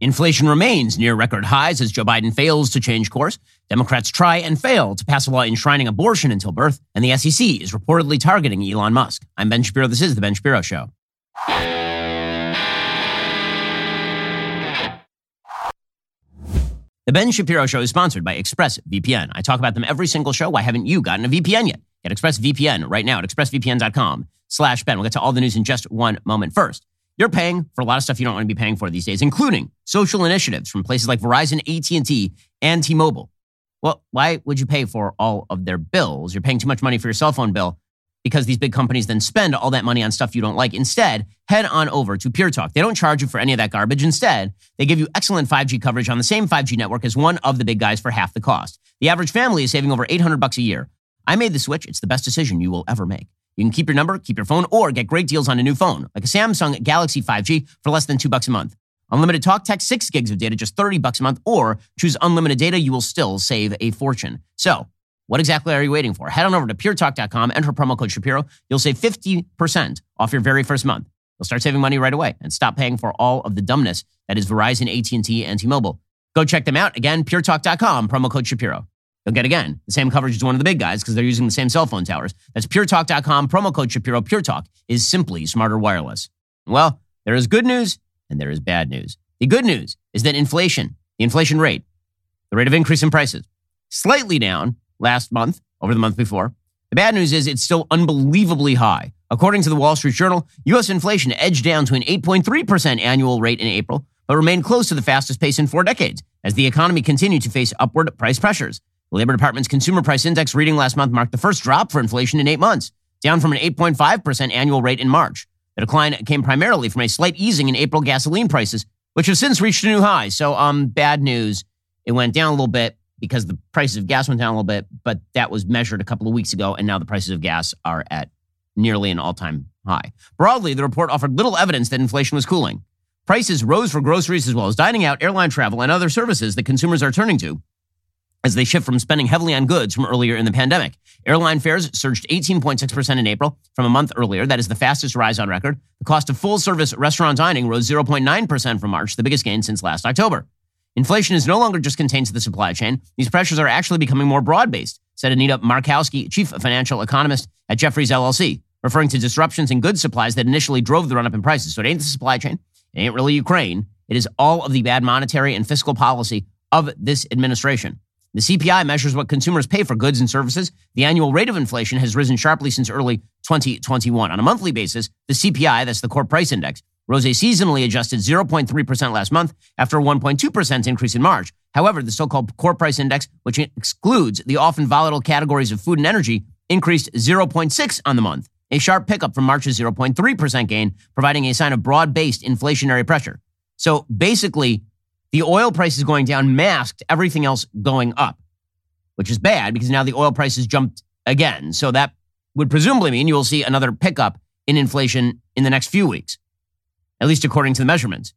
Inflation remains near record highs as Joe Biden fails to change course. Democrats try and fail to pass a law enshrining abortion until birth, and the SEC is reportedly targeting Elon Musk. I'm Ben Shapiro. This is The Ben Shapiro Show. The Ben Shapiro Show is sponsored by ExpressVPN. I talk about them every single show. Why haven't you gotten a VPN yet? Get ExpressVPN right now at expressvpn.com slash Ben. We'll get to all the news in just one moment. First, you're paying for a lot of stuff you don't want to be paying for these days, including social initiatives from places like Verizon, AT&T, and T-Mobile. Well, why would you pay for all of their bills? You're paying too much money for your cell phone bill because these big companies then spend all that money on stuff you don't like. Instead, head on over to PureTalk. They don't charge you for any of that garbage. Instead, they give you excellent 5G coverage on the same 5G network as one of the big guys for half the cost. The average family is saving over 800 bucks a year. I made the switch. It's the best decision you will ever make. You can keep your number, keep your phone, or get great deals on a new phone, like a Samsung Galaxy 5G for less than two bucks a month. Unlimited talk, text, six gigs of data, just 30 bucks a month, or choose unlimited data, you will still save a fortune. So, what exactly are you waiting for? Head on over to puretalk.com, enter promo code Shapiro. You'll save 50% off your very first month. You'll start saving money right away and stop paying for all of the dumbness that is Verizon, AT&T, and T-Mobile. Go check them out. Again, puretalk.com, promo code Shapiro. You'll get again the same coverage as one of the big guys because they're using the same cell phone towers. That's puretalk.com, promo code Shapiro. PureTalk is simply smarter wireless. Well, there is good news and there is bad news. The good news is that inflation, the inflation rate, the rate of increase in prices, slightly down last month over the month before. The bad news is it's still unbelievably high. According to the Wall Street Journal, U.S. inflation edged down to an 8.3% annual rate in April, but remained close to the fastest pace in four decades as the economy continued to face upward price pressures. The Labor Department's Consumer Price Index reading last month marked the first drop for inflation in eight months, down from an 8.5% annual rate in March. The decline came primarily from a slight easing in April gasoline prices, which have since reached a new high. So, um, bad news. It went down a little bit because the prices of gas went down a little bit, but that was measured a couple of weeks ago, and now the prices of gas are at nearly an all time high. Broadly, the report offered little evidence that inflation was cooling. Prices rose for groceries as well as dining out, airline travel, and other services that consumers are turning to as they shift from spending heavily on goods from earlier in the pandemic. Airline fares surged 18.6% in April from a month earlier. That is the fastest rise on record. The cost of full service restaurant dining rose 0.9% from March, the biggest gain since last October. Inflation is no longer just contained to the supply chain. These pressures are actually becoming more broad based, said Anita Markowski, chief financial economist at Jefferies LLC, referring to disruptions in goods supplies that initially drove the run up in prices. So it ain't the supply chain. It ain't really Ukraine. It is all of the bad monetary and fiscal policy of this administration. The CPI measures what consumers pay for goods and services. The annual rate of inflation has risen sharply since early 2021. On a monthly basis, the CPI, that's the core price index, rose a seasonally adjusted 0.3% last month after a 1.2% increase in March. However, the so-called core price index, which excludes the often volatile categories of food and energy, increased 0.6 on the month, a sharp pickup from March's 0.3% gain, providing a sign of broad-based inflationary pressure. So basically, the oil price is going down masked everything else going up, which is bad because now the oil price has jumped again. So that would presumably mean you will see another pickup in inflation in the next few weeks, at least according to the measurements.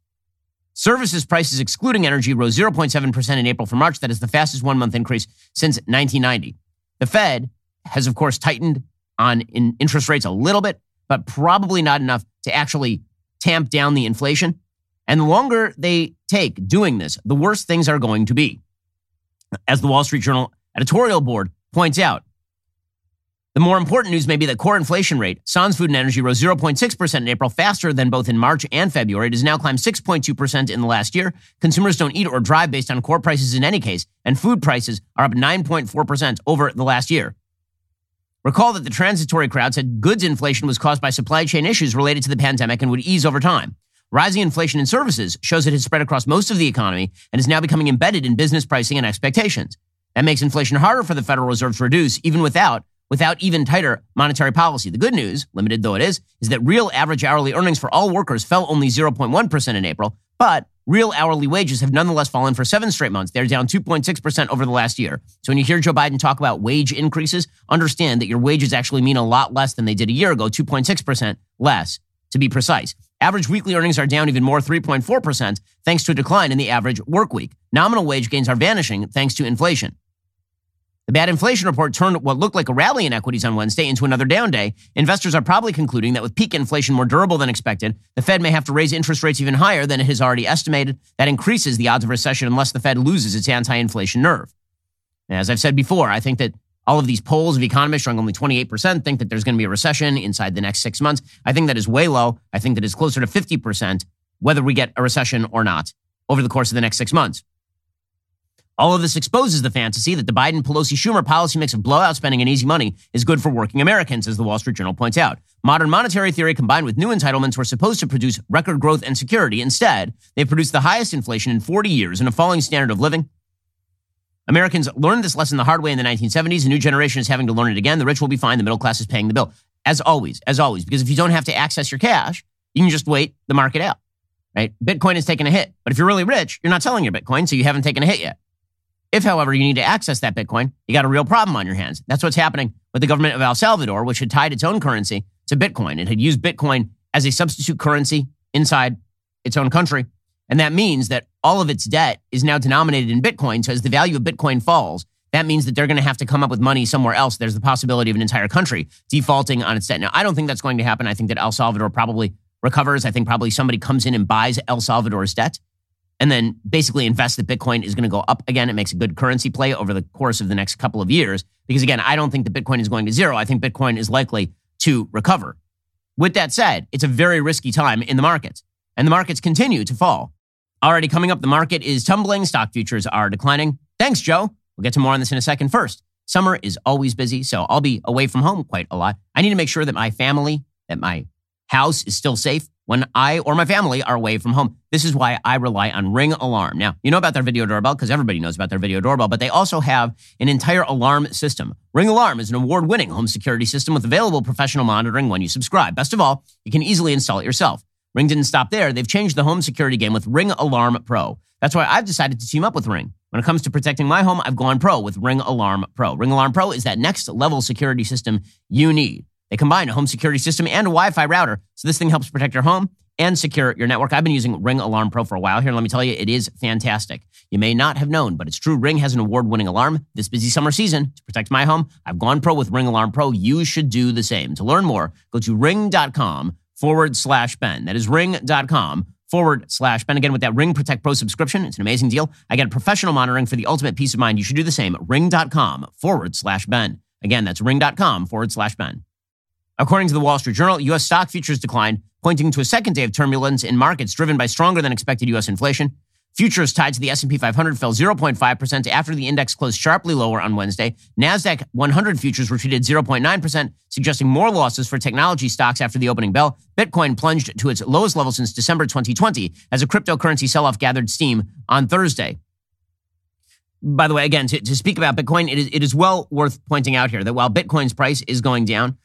Services prices excluding energy rose 0.7% in April from March. That is the fastest one month increase since 1990. The Fed has, of course, tightened on in interest rates a little bit, but probably not enough to actually tamp down the inflation. And the longer they take doing this, the worse things are going to be. As the Wall Street Journal editorial board points out, the more important news may be that core inflation rate, sans food and energy, rose 0.6% in April, faster than both in March and February. It has now climbed 6.2% in the last year. Consumers don't eat or drive based on core prices in any case, and food prices are up 9.4% over the last year. Recall that the transitory crowd said goods inflation was caused by supply chain issues related to the pandemic and would ease over time. Rising inflation in services shows it has spread across most of the economy and is now becoming embedded in business pricing and expectations. That makes inflation harder for the Federal Reserve to reduce, even without without even tighter monetary policy. The good news, limited though it is, is that real average hourly earnings for all workers fell only 0.1% in April, but real hourly wages have nonetheless fallen for seven straight months. They're down 2.6% over the last year. So when you hear Joe Biden talk about wage increases, understand that your wages actually mean a lot less than they did a year ago, 2.6% less to be precise. Average weekly earnings are down even more, 3.4%, thanks to a decline in the average work week. Nominal wage gains are vanishing thanks to inflation. The bad inflation report turned what looked like a rally in equities on Wednesday into another down day. Investors are probably concluding that with peak inflation more durable than expected, the Fed may have to raise interest rates even higher than it has already estimated. That increases the odds of recession unless the Fed loses its anti inflation nerve. As I've said before, I think that all of these polls of economists showing only 28% think that there's going to be a recession inside the next six months. I think that is way low. I think that is closer to 50%, whether we get a recession or not over the course of the next six months. All of this exposes the fantasy that the Biden Pelosi Schumer policy mix of blowout spending and easy money is good for working Americans, as the Wall Street Journal points out. Modern monetary theory combined with new entitlements were supposed to produce record growth and security. Instead, they've produced the highest inflation in 40 years and a falling standard of living. Americans learned this lesson the hard way in the 1970s. A new generation is having to learn it again. The rich will be fine. The middle class is paying the bill. As always, as always, because if you don't have to access your cash, you can just wait the market out, right? Bitcoin has taken a hit. But if you're really rich, you're not selling your Bitcoin, so you haven't taken a hit yet. If, however, you need to access that Bitcoin, you got a real problem on your hands. That's what's happening with the government of El Salvador, which had tied its own currency to Bitcoin. It had used Bitcoin as a substitute currency inside its own country. And that means that all of its debt is now denominated in Bitcoin. So as the value of Bitcoin falls, that means that they're going to have to come up with money somewhere else. There's the possibility of an entire country defaulting on its debt. Now, I don't think that's going to happen. I think that El Salvador probably recovers. I think probably somebody comes in and buys El Salvador's debt and then basically invests that Bitcoin is going to go up again. It makes a good currency play over the course of the next couple of years. Because again, I don't think that Bitcoin is going to zero. I think Bitcoin is likely to recover. With that said, it's a very risky time in the markets, and the markets continue to fall. Already coming up, the market is tumbling. Stock futures are declining. Thanks, Joe. We'll get to more on this in a second. First, summer is always busy, so I'll be away from home quite a lot. I need to make sure that my family, that my house is still safe when I or my family are away from home. This is why I rely on Ring Alarm. Now, you know about their video doorbell because everybody knows about their video doorbell, but they also have an entire alarm system. Ring Alarm is an award winning home security system with available professional monitoring when you subscribe. Best of all, you can easily install it yourself. Ring didn't stop there. They've changed the home security game with Ring Alarm Pro. That's why I've decided to team up with Ring. When it comes to protecting my home, I've gone pro with Ring Alarm Pro. Ring Alarm Pro is that next level security system you need. They combine a home security system and a Wi Fi router, so this thing helps protect your home and secure your network. I've been using Ring Alarm Pro for a while here, and let me tell you, it is fantastic. You may not have known, but it's true. Ring has an award winning alarm this busy summer season to protect my home. I've gone pro with Ring Alarm Pro. You should do the same. To learn more, go to ring.com forward slash Ben. That is ring.com forward slash Ben. Again, with that Ring Protect Pro subscription, it's an amazing deal. I get professional monitoring for the ultimate peace of mind. You should do the same. Ring.com forward slash Ben. Again, that's ring.com forward slash Ben. According to the Wall Street Journal, U.S. stock futures declined, pointing to a second day of turbulence in markets driven by stronger than expected U.S. inflation. Futures tied to the S&P 500 fell 0.5% after the index closed sharply lower on Wednesday. Nasdaq 100 futures retreated 0.9%, suggesting more losses for technology stocks after the opening bell. Bitcoin plunged to its lowest level since December 2020 as a cryptocurrency sell-off gathered steam on Thursday. By the way, again, to, to speak about Bitcoin, it is, it is well worth pointing out here that while Bitcoin's price is going down,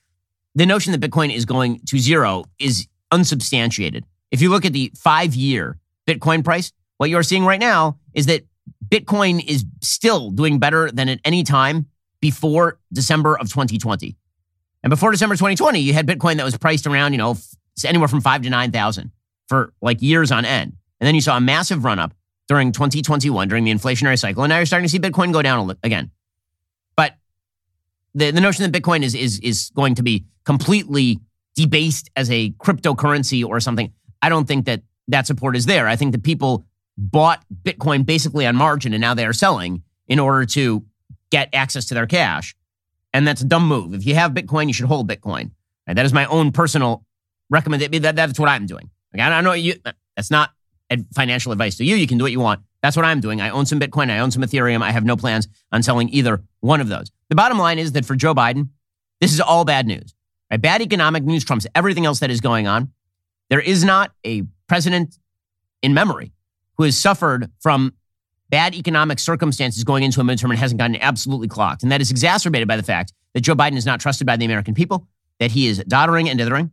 the notion that Bitcoin is going to zero is unsubstantiated. If you look at the five year Bitcoin price, what you're seeing right now is that Bitcoin is still doing better than at any time before December of 2020. And before December 2020, you had Bitcoin that was priced around, you know, anywhere from five to 9,000 for like years on end. And then you saw a massive run up during 2021 during the inflationary cycle. And now you're starting to see Bitcoin go down again. But the, the notion that Bitcoin is, is, is going to be completely debased as a cryptocurrency or something, I don't think that that support is there. I think that people bought Bitcoin basically on margin and now they are selling in order to get access to their cash. And that's a dumb move. If you have Bitcoin, you should hold Bitcoin. Right? That is my own personal recommendation. That, that's what I'm doing. Okay? I don't know you. Uh, that's not financial advice to you. You can do what you want. That's what I'm doing. I own some Bitcoin. I own some Ethereum. I have no plans on selling either one of those. The bottom line is that for Joe Biden, this is all bad news. Right? Bad economic news trumps everything else that is going on. There is not a president in memory who has suffered from bad economic circumstances going into a midterm and hasn't gotten absolutely clocked. And that is exacerbated by the fact that Joe Biden is not trusted by the American people, that he is doddering and dithering,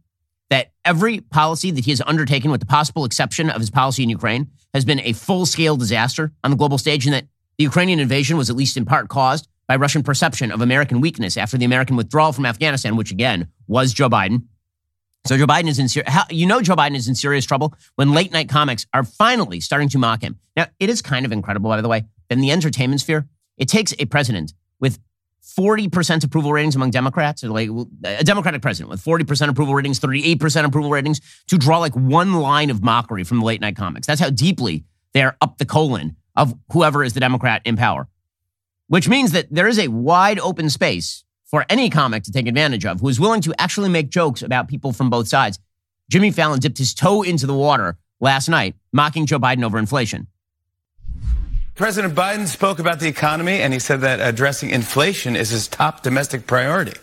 that every policy that he has undertaken, with the possible exception of his policy in Ukraine, has been a full scale disaster on the global stage, and that the Ukrainian invasion was at least in part caused by Russian perception of American weakness after the American withdrawal from Afghanistan, which again was Joe Biden. So Joe Biden is in serious. You know Joe Biden is in serious trouble when late night comics are finally starting to mock him. Now it is kind of incredible, by the way, in the entertainment sphere, it takes a president with 40% approval ratings among Democrats, or like a Democratic president with 40% approval ratings, 38% approval ratings, to draw like one line of mockery from the late night comics. That's how deeply they're up the colon of whoever is the Democrat in power. Which means that there is a wide open space for any comic to take advantage of who is willing to actually make jokes about people from both sides. Jimmy Fallon dipped his toe into the water last night, mocking Joe Biden over inflation. President Biden spoke about the economy and he said that addressing inflation is his top domestic priority.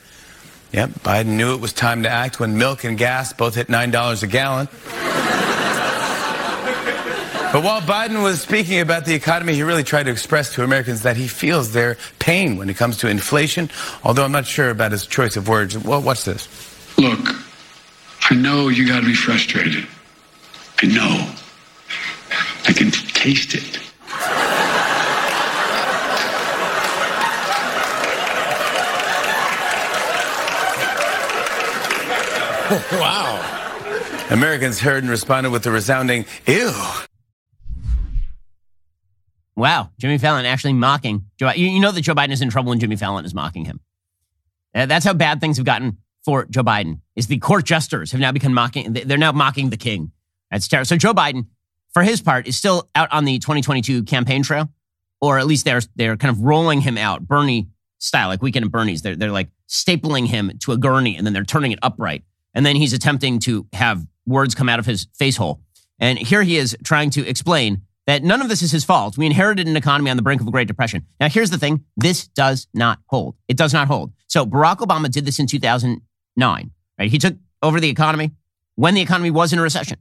Yep, Biden knew it was time to act when milk and gas both hit $9 a gallon. But while Biden was speaking about the economy, he really tried to express to Americans that he feels their pain when it comes to inflation, although I'm not sure about his choice of words. Well, what's this? Look, I know you got to be frustrated. I know. I can taste it. wow. Americans heard and responded with a resounding ew. Wow, Jimmy Fallon actually mocking Joe. You, know that Joe Biden is in trouble and Jimmy Fallon is mocking him. Uh, that's how bad things have gotten for Joe Biden. Is the court jesters have now become mocking? They're now mocking the king. That's terrible. So Joe Biden, for his part, is still out on the 2022 campaign trail, or at least they're they're kind of rolling him out, Bernie style, like Weekend at Bernie's. They're they're like stapling him to a gurney and then they're turning it upright and then he's attempting to have words come out of his face hole. And here he is trying to explain that none of this is his fault. We inherited an economy on the brink of a Great Depression. Now, here's the thing this does not hold. It does not hold. So, Barack Obama did this in 2009, right? He took over the economy when the economy was in a recession.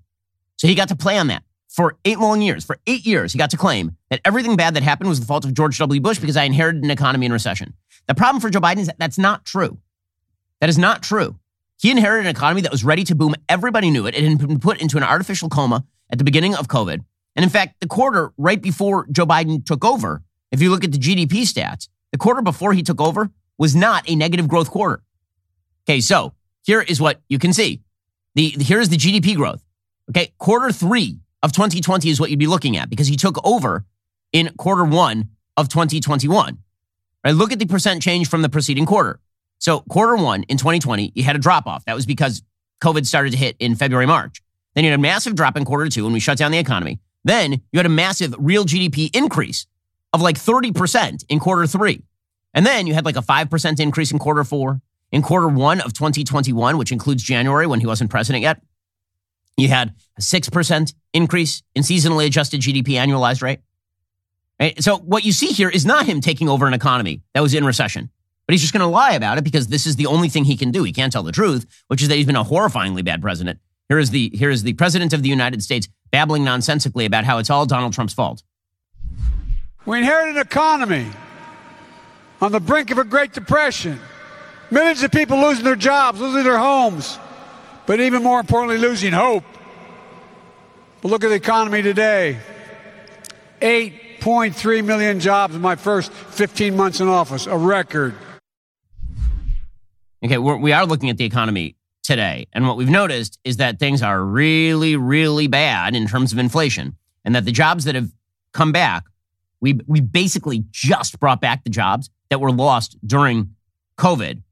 So, he got to play on that for eight long years. For eight years, he got to claim that everything bad that happened was the fault of George W. Bush because I inherited an economy in recession. The problem for Joe Biden is that that's not true. That is not true. He inherited an economy that was ready to boom. Everybody knew it. It had been put into an artificial coma at the beginning of COVID. And in fact, the quarter right before Joe Biden took over, if you look at the GDP stats, the quarter before he took over was not a negative growth quarter. Okay, so here is what you can see. The, here is the GDP growth. Okay, quarter three of 2020 is what you'd be looking at because he took over in quarter one of 2021. Right, look at the percent change from the preceding quarter. So quarter one in 2020, you had a drop off. That was because COVID started to hit in February, March. Then you had a massive drop in quarter two when we shut down the economy. Then you had a massive real GDP increase of like 30% in quarter three. And then you had like a 5% increase in quarter four. In quarter one of 2021, which includes January when he wasn't president yet, you had a 6% increase in seasonally adjusted GDP annualized rate. Right? So what you see here is not him taking over an economy that was in recession. But he's just going to lie about it because this is the only thing he can do. He can't tell the truth, which is that he's been a horrifyingly bad president. Here is the here is the president of the United States babbling nonsensically about how it's all Donald Trump's fault. We inherited an economy on the brink of a Great Depression. Millions of people losing their jobs, losing their homes, but even more importantly, losing hope. But look at the economy today. 8.3 million jobs in my first 15 months in office, a record. Okay, we're, we are looking at the economy today. And what we've noticed is that things are really, really bad in terms of inflation, and that the jobs that have come back, we, we basically just brought back the jobs that were lost during COVID.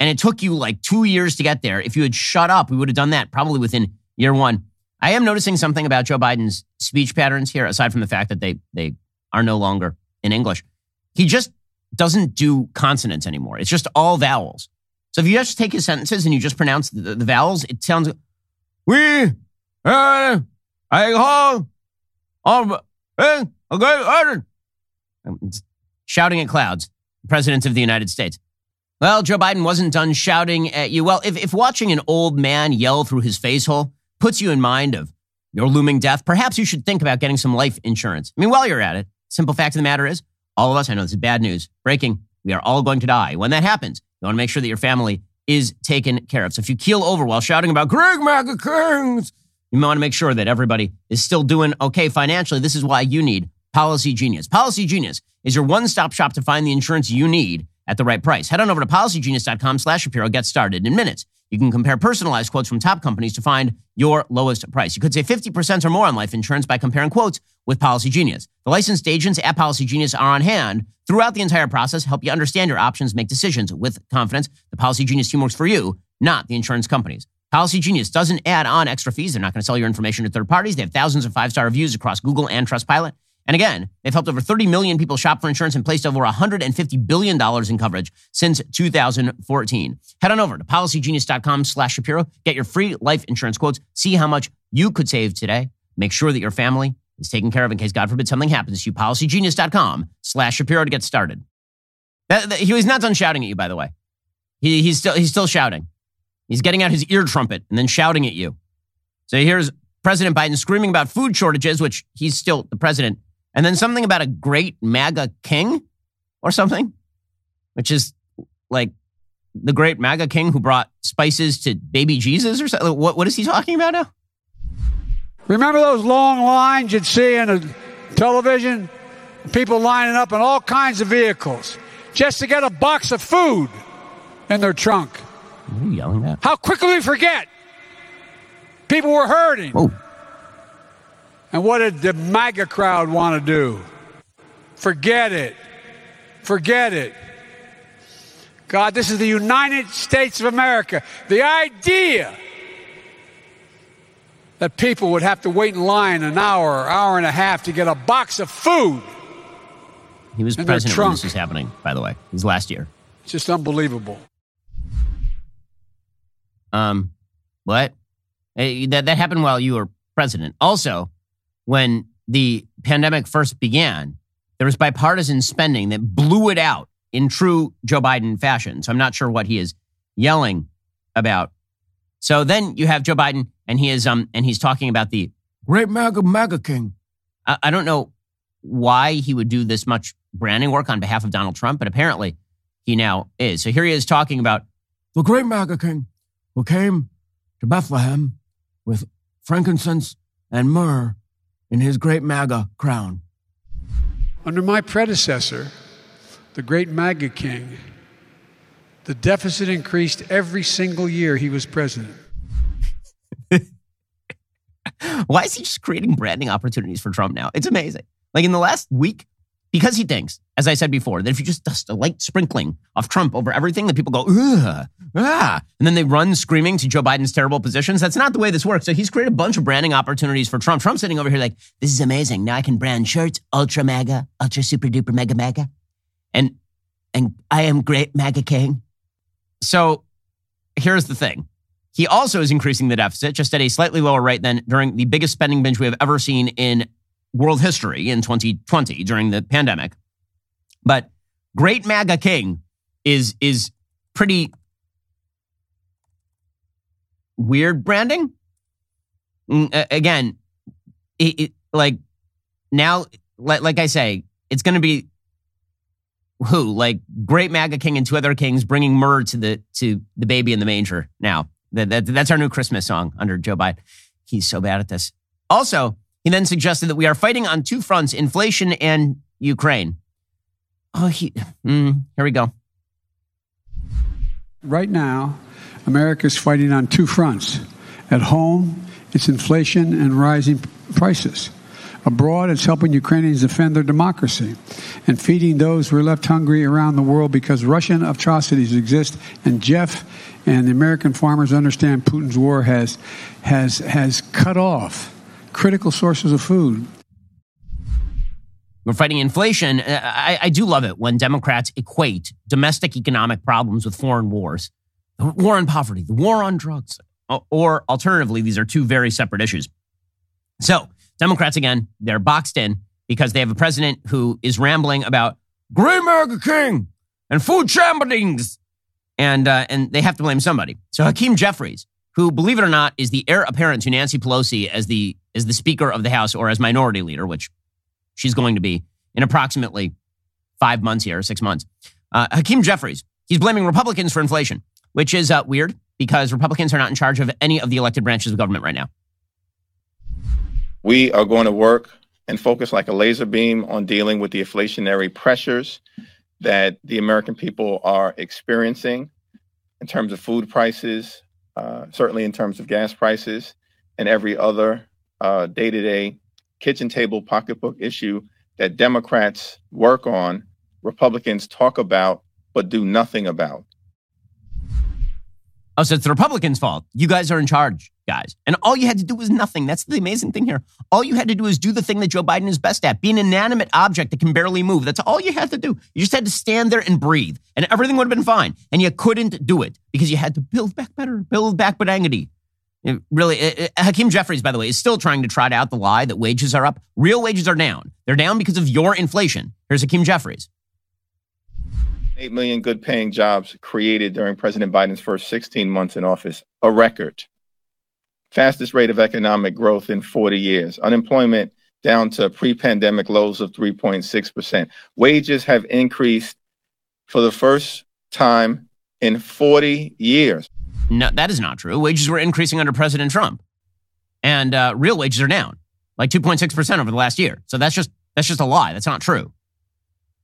And it took you like two years to get there. If you had shut up, we would have done that probably within year one. I am noticing something about Joe Biden's speech patterns here, aside from the fact that they, they are no longer in English. He just doesn't do consonants anymore. It's just all vowels. So if you just take his sentences and you just pronounce the, the vowels, it sounds we uh, I call um, okay, shouting at clouds, president of the United States. Well, Joe Biden wasn't done shouting at you. Well, if, if watching an old man yell through his face hole puts you in mind of your looming death, perhaps you should think about getting some life insurance. I mean, while you're at it, simple fact of the matter is, all of us, I know this is bad news, breaking, we are all going to die. When that happens, you want to make sure that your family is taken care of. So if you keel over while shouting about Greg MAGA Kings, you want to make sure that everybody is still doing okay financially. This is why you need Policygenius. Policy Genius is your one-stop shop to find the insurance you need at the right price. Head on over to policygenius.com slash Shapiro. Get started in minutes. You can compare personalized quotes from top companies to find your lowest price. You could save 50% or more on life insurance by comparing quotes with Policygenius. The licensed agents at Policygenius are on hand throughout the entire process, help you understand your options, make decisions with confidence. The Policygenius team works for you, not the insurance companies. Policygenius doesn't add on extra fees. They're not going to sell your information to third parties. They have thousands of five star reviews across Google and Trustpilot. And again, they've helped over 30 million people shop for insurance and placed over $150 billion in coverage since 2014. Head on over to policygenius.com slash Shapiro. Get your free life insurance quotes. See how much you could save today. Make sure that your family is taken care of in case, God forbid, something happens to you. Policygenius.com slash Shapiro to get started. That, that, he was not done shouting at you, by the way. He, he's, still, he's still shouting. He's getting out his ear trumpet and then shouting at you. So here's President Biden screaming about food shortages, which he's still the president and then something about a great MAGA king or something, which is like the great MAGA king who brought spices to baby Jesus or something. What, what is he talking about now? Remember those long lines you'd see in a television? People lining up in all kinds of vehicles just to get a box of food in their trunk. What are you yelling at? How quickly we forget. People were hurting. Oh. And what did the MAGA crowd want to do? Forget it. Forget it. God, this is the United States of America. The idea that people would have to wait in line an hour, hour and a half to get a box of food. He was president when this was happening, by the way. It was last year. It's just unbelievable. Um, what? Hey, that that happened while you were president. Also, when the pandemic first began, there was bipartisan spending that blew it out in true Joe Biden fashion. So I'm not sure what he is yelling about. So then you have Joe Biden, and he is um and he's talking about the great MAGA king. I, I don't know why he would do this much branding work on behalf of Donald Trump, but apparently he now is. So here he is talking about the great MAGA king who came to Bethlehem with frankincense and myrrh in his great MAGA crown. Under my predecessor, the great MAGA king, the deficit increased every single year he was president. Why is he just creating branding opportunities for Trump now? It's amazing. Like in the last week, because he thinks, as I said before, that if you just dust a light sprinkling of Trump over everything, that people go, ugh, ah, and then they run screaming to Joe Biden's terrible positions. That's not the way this works. So he's created a bunch of branding opportunities for Trump. Trump's sitting over here like, this is amazing. Now I can brand shirts, ultra mega, ultra super duper mega mega. And, and I am great mega king. So here's the thing. He also is increasing the deficit just at a slightly lower rate than during the biggest spending binge we have ever seen in world history in 2020 during the pandemic. But Great MAGA King is is pretty weird branding. Mm, again, it, it, like now, like, like I say, it's going to be who like Great MAGA King and two other kings bringing myrrh to the to the baby in the manger. Now that, that that's our new Christmas song under Joe Biden. He's so bad at this. Also, he then suggested that we are fighting on two fronts inflation and Ukraine. Oh, he, mm, here we go. Right now, America is fighting on two fronts. At home, it's inflation and rising prices. Abroad, it's helping Ukrainians defend their democracy and feeding those who are left hungry around the world because Russian atrocities exist. And Jeff and the American farmers understand Putin's war has, has, has cut off critical sources of food. We're fighting inflation. Uh, I, I, do love it when Democrats equate domestic economic problems with foreign wars. The war on poverty, the war on drugs, or alternatively, these are two very separate issues. So, Democrats, again, they're boxed in because they have a president who is rambling about Great America King and food shamblings. And, uh, and they have to blame somebody. So, Hakeem Jeffries, who, believe it or not, is the heir apparent to Nancy Pelosi as the as the Speaker of the House or as Minority Leader, which she's going to be in approximately five months here, six months. Uh, Hakeem Jeffries, he's blaming Republicans for inflation, which is uh, weird because Republicans are not in charge of any of the elected branches of government right now. We are going to work and focus like a laser beam on dealing with the inflationary pressures that the American people are experiencing in terms of food prices, uh, certainly in terms of gas prices and every other day to day kitchen table pocketbook issue that Democrats work on, Republicans talk about, but do nothing about. Oh, so it's the Republicans' fault. You guys are in charge, guys. And all you had to do was nothing. That's the amazing thing here. All you had to do is do the thing that Joe Biden is best at be an inanimate object that can barely move. That's all you had to do. You just had to stand there and breathe, and everything would have been fine. And you couldn't do it because you had to build back better, build back Benangity. It really, it, it, Hakeem Jeffries, by the way, is still trying to trot out the lie that wages are up. Real wages are down. They're down because of your inflation. Here's Hakeem Jeffries. 8 million good paying jobs created during President Biden's first 16 months in office, a record. Fastest rate of economic growth in 40 years. Unemployment down to pre pandemic lows of 3.6%. Wages have increased for the first time in 40 years. No, that is not true. Wages were increasing under President Trump, and uh, real wages are down like 2.6 percent over the last year. So that's just that's just a lie. That's not true.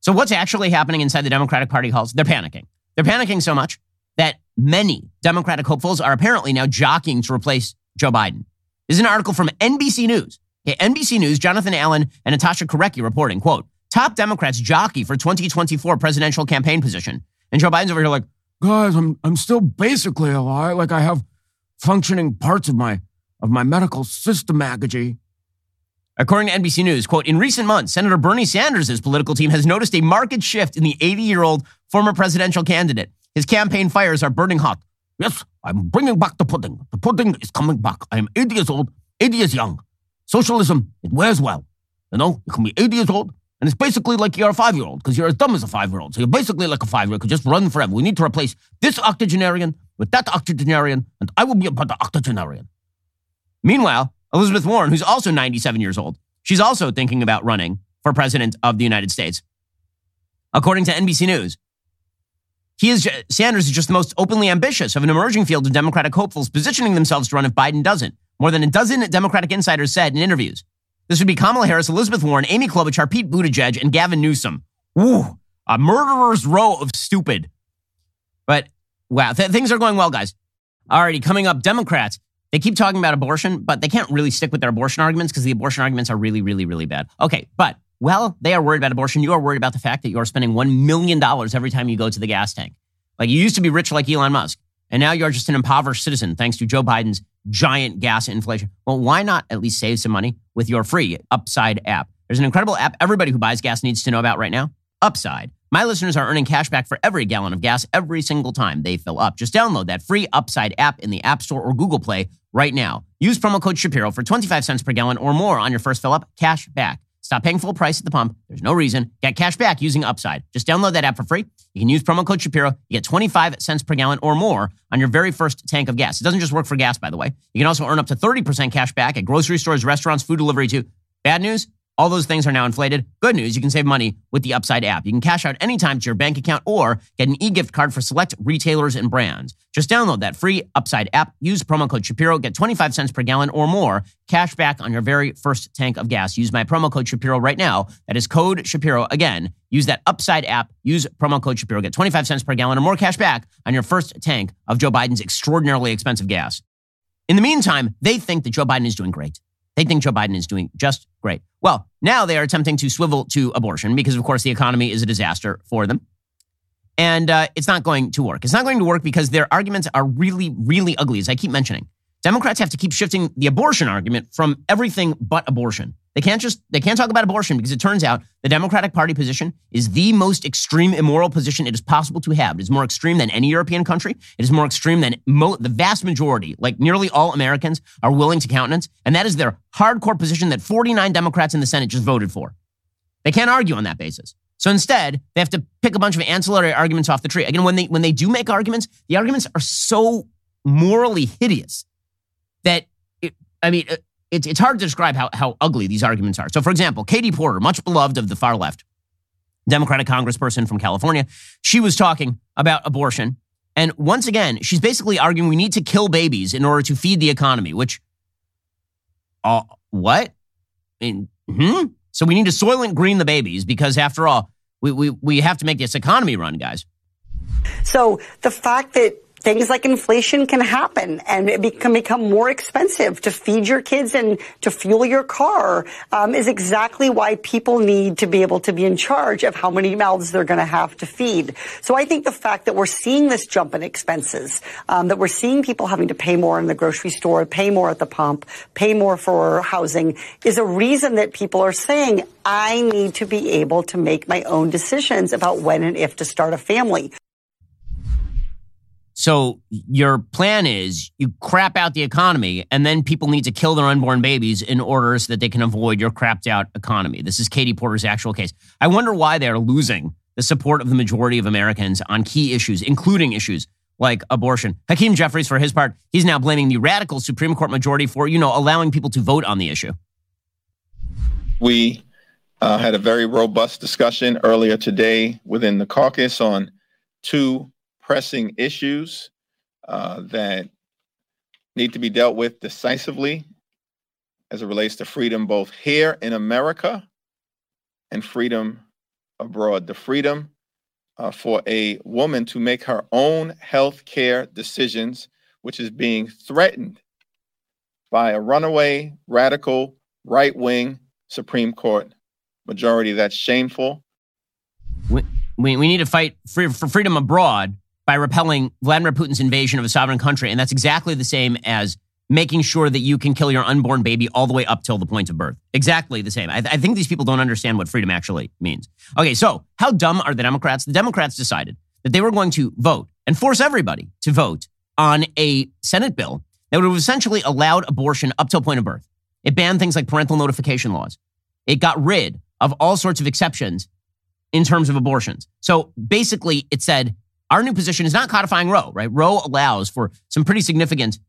So what's actually happening inside the Democratic Party halls? They're panicking. They're panicking so much that many Democratic hopefuls are apparently now jockeying to replace Joe Biden. This is an article from NBC News. Okay, NBC News, Jonathan Allen and Natasha Korecki reporting, quote, top Democrats jockey for 2024 presidential campaign position. And Joe Biden's over here like, guys, I'm I'm still basically alive. Like I have functioning parts of my of my medical system, Agagy. According to NBC News, quote, in recent months, Senator Bernie Sanders' political team has noticed a marked shift in the 80-year-old former presidential candidate. His campaign fires are burning hot. Yes, I'm bringing back the pudding. The pudding is coming back. I am 80 years old, 80 years young. Socialism, it wears well. You know, you can be 80 years old, and it's basically like you're a five year old because you're as dumb as a five year old. So you're basically like a five year old, could just run forever. We need to replace this octogenarian with that octogenarian, and I will be about the octogenarian. Meanwhile, Elizabeth Warren, who's also 97 years old, she's also thinking about running for president of the United States. According to NBC News, he is Sanders is just the most openly ambitious of an emerging field of Democratic hopefuls positioning themselves to run if Biden doesn't. More than a dozen Democratic insiders said in interviews. This would be Kamala Harris, Elizabeth Warren, Amy Klobuchar, Pete Buttigieg, and Gavin Newsom. Ooh, a murderer's row of stupid. But wow, th- things are going well, guys. Alrighty, coming up, Democrats. They keep talking about abortion, but they can't really stick with their abortion arguments because the abortion arguments are really, really, really bad. Okay, but well, they are worried about abortion. You are worried about the fact that you are spending $1 million every time you go to the gas tank. Like you used to be rich like Elon Musk, and now you're just an impoverished citizen thanks to Joe Biden's giant gas inflation. Well, why not at least save some money with your free Upside app? There's an incredible app everybody who buys gas needs to know about right now Upside. My listeners are earning cash back for every gallon of gas every single time they fill up. Just download that free Upside app in the App Store or Google Play right now. Use promo code Shapiro for 25 cents per gallon or more on your first fill up, cash back. Stop paying full price at the pump. There's no reason. Get cash back using Upside. Just download that app for free. You can use promo code Shapiro. You get 25 cents per gallon or more on your very first tank of gas. It doesn't just work for gas, by the way. You can also earn up to 30% cash back at grocery stores, restaurants, food delivery too. Bad news? All those things are now inflated. Good news, you can save money with the Upside app. You can cash out anytime to your bank account or get an e-gift card for select retailers and brands. Just download that free Upside app, use promo code Shapiro, get 25 cents per gallon or more cash back on your very first tank of gas. Use my promo code Shapiro right now. That is code Shapiro. Again, use that Upside app, use promo code Shapiro, get 25 cents per gallon or more cash back on your first tank of Joe Biden's extraordinarily expensive gas. In the meantime, they think that Joe Biden is doing great. They think Joe Biden is doing just great. Well, now they are attempting to swivel to abortion because, of course, the economy is a disaster for them. And uh, it's not going to work. It's not going to work because their arguments are really, really ugly, as I keep mentioning. Democrats have to keep shifting the abortion argument from everything but abortion. They can't just they can't talk about abortion because it turns out the Democratic Party position is the most extreme immoral position it is possible to have. It is more extreme than any European country. It is more extreme than mo- the vast majority, like nearly all Americans, are willing to countenance, and that is their hardcore position that 49 Democrats in the Senate just voted for. They can't argue on that basis. So instead, they have to pick a bunch of ancillary arguments off the tree. Again, when they when they do make arguments, the arguments are so morally hideous that it, I mean, uh, it's, it's hard to describe how, how ugly these arguments are. So, for example, Katie Porter, much beloved of the far left, Democratic congressperson from California, she was talking about abortion. And once again, she's basically arguing we need to kill babies in order to feed the economy, which, uh, what? I mean, hmm? So we need to soylent green the babies because, after all, we, we, we have to make this economy run, guys. So the fact that things like inflation can happen and it can become more expensive to feed your kids and to fuel your car um, is exactly why people need to be able to be in charge of how many mouths they're going to have to feed. So I think the fact that we're seeing this jump in expenses, um, that we're seeing people having to pay more in the grocery store, pay more at the pump, pay more for housing is a reason that people are saying, I need to be able to make my own decisions about when and if to start a family. So your plan is you crap out the economy and then people need to kill their unborn babies in order so that they can avoid your crapped out economy. This is Katie Porter's actual case. I wonder why they're losing the support of the majority of Americans on key issues, including issues like abortion. Hakeem Jeffries, for his part, he's now blaming the radical Supreme Court majority for, you know, allowing people to vote on the issue. We uh, had a very robust discussion earlier today within the caucus on two pressing issues uh, that need to be dealt with decisively as it relates to freedom both here in America and freedom abroad. The freedom uh, for a woman to make her own health care decisions, which is being threatened by a runaway, radical, right wing Supreme Court majority. That's shameful. We, we, we need to fight for, for freedom abroad by repelling Vladimir Putin's invasion of a sovereign country. And that's exactly the same as making sure that you can kill your unborn baby all the way up till the point of birth. Exactly the same. I, I, think these people don't understand what freedom actually means. Okay, so how dumb are the Democrats? The Democrats decided that they were going to vote and force everybody to vote on a Senate bill that would have essentially allowed abortion up till point of birth. It banned things like parental notification laws. It got rid of all sorts of exceptions in terms of abortions. So basically, it said our new position is not codifying Roe, right? Roe allows for some pretty significant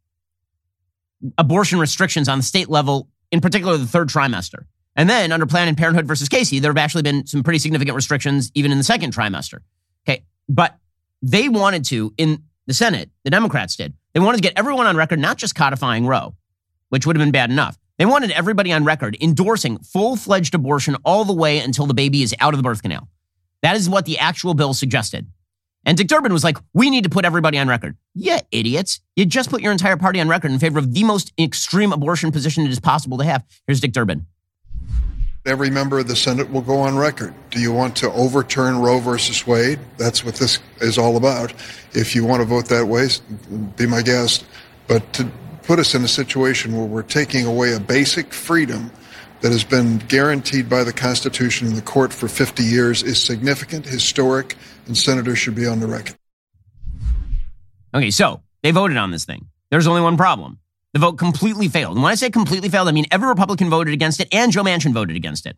abortion restrictions on the state level, in particular the third trimester. And then under Planned Parenthood versus Casey, there have actually been some pretty significant restrictions even in the second trimester. Okay. But they wanted to, in the Senate, the Democrats did, they wanted to get everyone on record, not just codifying Roe, which would have been bad enough. They wanted everybody on record endorsing full fledged abortion all the way until the baby is out of the birth canal. That is what the actual bill suggested. And Dick Durbin was like, we need to put everybody on record. Yeah, idiots. You just put your entire party on record in favor of the most extreme abortion position it is possible to have. Here's Dick Durbin. Every member of the Senate will go on record. Do you want to overturn Roe versus Wade? That's what this is all about. If you want to vote that way, be my guest. But to put us in a situation where we're taking away a basic freedom that has been guaranteed by the Constitution and the court for 50 years is significant, historic, and senators should be on the record. Okay, so they voted on this thing. There's only one problem. The vote completely failed. And when I say completely failed, I mean every Republican voted against it and Joe Manchin voted against it.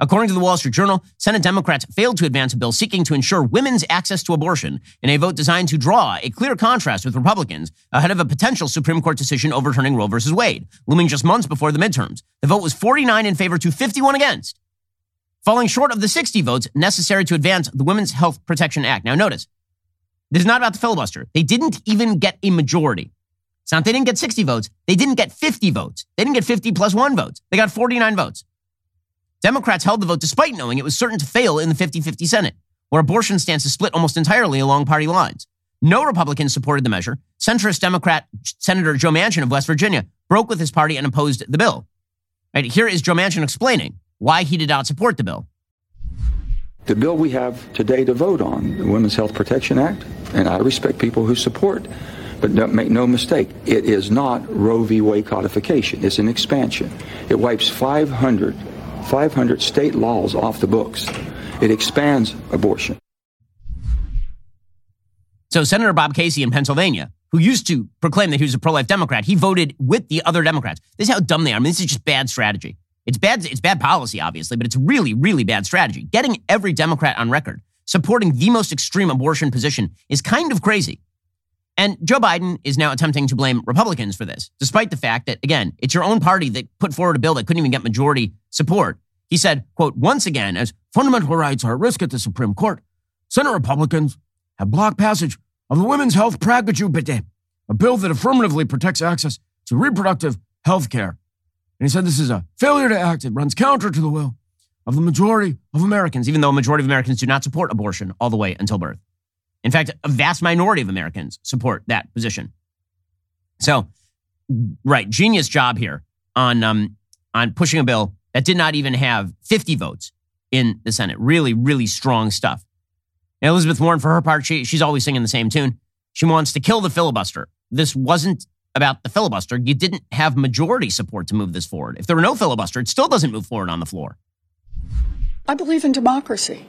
According to the Wall Street Journal, Senate Democrats failed to advance a bill seeking to ensure women's access to abortion in a vote designed to draw a clear contrast with Republicans ahead of a potential Supreme Court decision overturning Roe v. Wade, looming just months before the midterms. The vote was 49 in favor to 51 against, falling short of the 60 votes necessary to advance the Women's Health Protection Act. Now, notice, this is not about the filibuster. They didn't even get a majority. It's not they didn't get 60 votes. They didn't get 50 votes. They didn't get 50 plus one votes. They got 49 votes. Democrats held the vote despite knowing it was certain to fail in the 50 50 Senate, where abortion stances split almost entirely along party lines. No Republicans supported the measure. Centrist Democrat Senator Joe Manchin of West Virginia broke with his party and opposed the bill. Right, here is Joe Manchin explaining why he did not support the bill. The bill we have today to vote on, the Women's Health Protection Act, and I respect people who support, but don't make no mistake, it is not Roe v. Wade codification. It's an expansion. It wipes 500 500 state laws off the books. It expands abortion. So, Senator Bob Casey in Pennsylvania, who used to proclaim that he was a pro life Democrat, he voted with the other Democrats. This is how dumb they are. I mean, this is just bad strategy. It's bad, it's bad policy, obviously, but it's really, really bad strategy. Getting every Democrat on record supporting the most extreme abortion position is kind of crazy. And Joe Biden is now attempting to blame Republicans for this, despite the fact that, again, it's your own party that put forward a bill that couldn't even get majority support. He said, quote, once again, as fundamental rights are at risk at the Supreme Court, Senate Republicans have blocked passage of the Women's Health Praguju a bill that affirmatively protects access to reproductive health care. And he said this is a failure to act. It runs counter to the will of the majority of Americans, even though a majority of Americans do not support abortion all the way until birth. In fact, a vast minority of Americans support that position. So, right, genius job here on um, on pushing a bill that did not even have 50 votes in the Senate. Really, really strong stuff. Now, Elizabeth Warren, for her part, she, she's always singing the same tune. She wants to kill the filibuster. This wasn't about the filibuster. You didn't have majority support to move this forward. If there were no filibuster, it still doesn't move forward on the floor. I believe in democracy.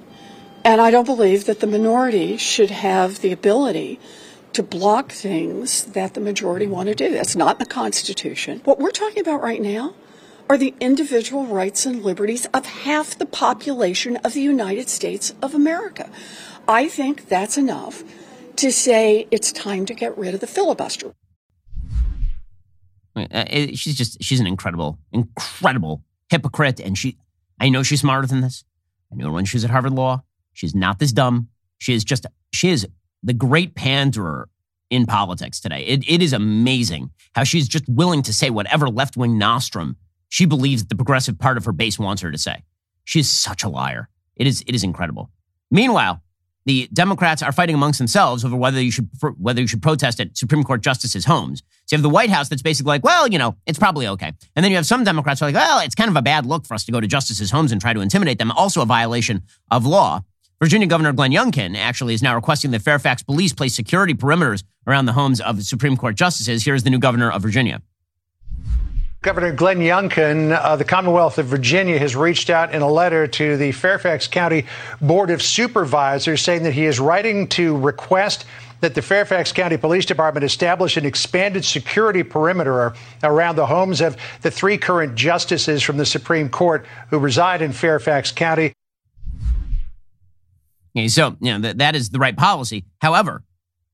And I don't believe that the minority should have the ability to block things that the majority want to do. That's not the Constitution. What we're talking about right now are the individual rights and liberties of half the population of the United States of America. I think that's enough to say it's time to get rid of the filibuster. Uh, she's just, she's an incredible, incredible hypocrite. And she, I know she's smarter than this. I knew her when she was at Harvard Law. She's not this dumb. She is just, she is the great panderer in politics today. It, it is amazing how she's just willing to say whatever left wing nostrum she believes the progressive part of her base wants her to say. She is such a liar. It is, it is incredible. Meanwhile, the Democrats are fighting amongst themselves over whether you should whether you should protest at Supreme Court justices' homes. So you have the White House that's basically like, well, you know, it's probably okay. And then you have some Democrats who are like, well, it's kind of a bad look for us to go to justices' homes and try to intimidate them. Also a violation of law. Virginia Governor Glenn Youngkin actually is now requesting that Fairfax police place security perimeters around the homes of Supreme Court justices. Here's the new governor of Virginia. Governor Glenn Youngkin, the Commonwealth of Virginia, has reached out in a letter to the Fairfax County Board of Supervisors saying that he is writing to request that the Fairfax County Police Department establish an expanded security perimeter around the homes of the three current justices from the Supreme Court who reside in Fairfax County. So, you know, th- that is the right policy. However,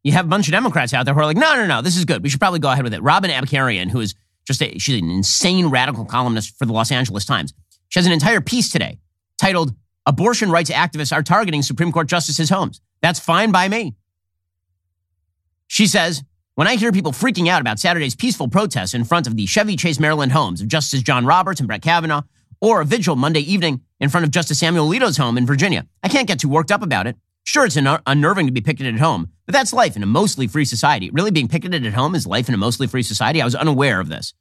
you have a bunch of Democrats out there who are like, no, no, no, this is good. We should probably go ahead with it. Robin Abcarian, who is just a, she's an insane radical columnist for the Los Angeles Times. She has an entire piece today titled Abortion Rights Activists Are Targeting Supreme Court Justices' Homes. That's fine by me. She says, when I hear people freaking out about Saturday's peaceful protests in front of the Chevy Chase, Maryland homes of Justices John Roberts and Brett Kavanaugh, or a vigil Monday evening in front of Justice Samuel Alito's home in Virginia, I can't get too worked up about it. Sure, it's unnerving to be picketed at home, but that's life in a mostly free society. Really being picketed at home is life in a mostly free society? I was unaware of this.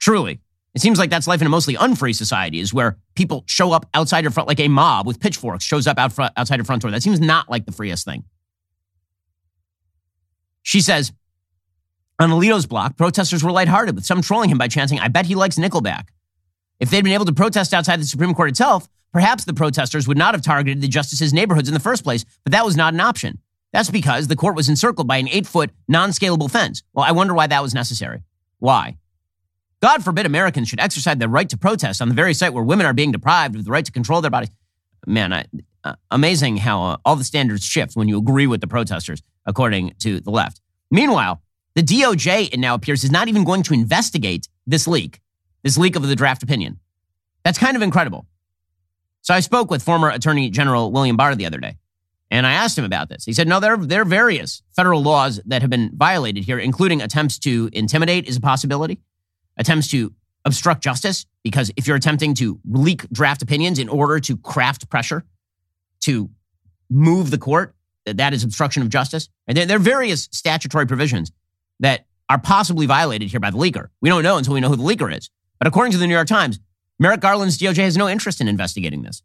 Truly. It seems like that's life in a mostly unfree society, is where people show up outside your front, like a mob with pitchforks shows up out front, outside your front door. That seems not like the freest thing. She says, on Alito's block, protesters were lighthearted, with some trolling him by chanting, I bet he likes Nickelback. If they'd been able to protest outside the Supreme Court itself, perhaps the protesters would not have targeted the justices' neighborhoods in the first place, but that was not an option. That's because the court was encircled by an eight foot, non scalable fence. Well, I wonder why that was necessary. Why? God forbid Americans should exercise their right to protest on the very site where women are being deprived of the right to control their bodies. Man, I, uh, amazing how uh, all the standards shift when you agree with the protesters, according to the left. Meanwhile, the DOJ, it now appears, is not even going to investigate this leak, this leak of the draft opinion. That's kind of incredible. So I spoke with former Attorney General William Barr the other day, and I asked him about this. He said, no, there, there are various federal laws that have been violated here, including attempts to intimidate is a possibility attempts to obstruct justice, because if you're attempting to leak draft opinions in order to craft pressure to move the court, that is obstruction of justice. And there, are various statutory provisions that are possibly violated here by the leaker. We don't know until we know who the leaker is. But according to the New York Times, Merrick Garland's DOJ has no interest in investigating this.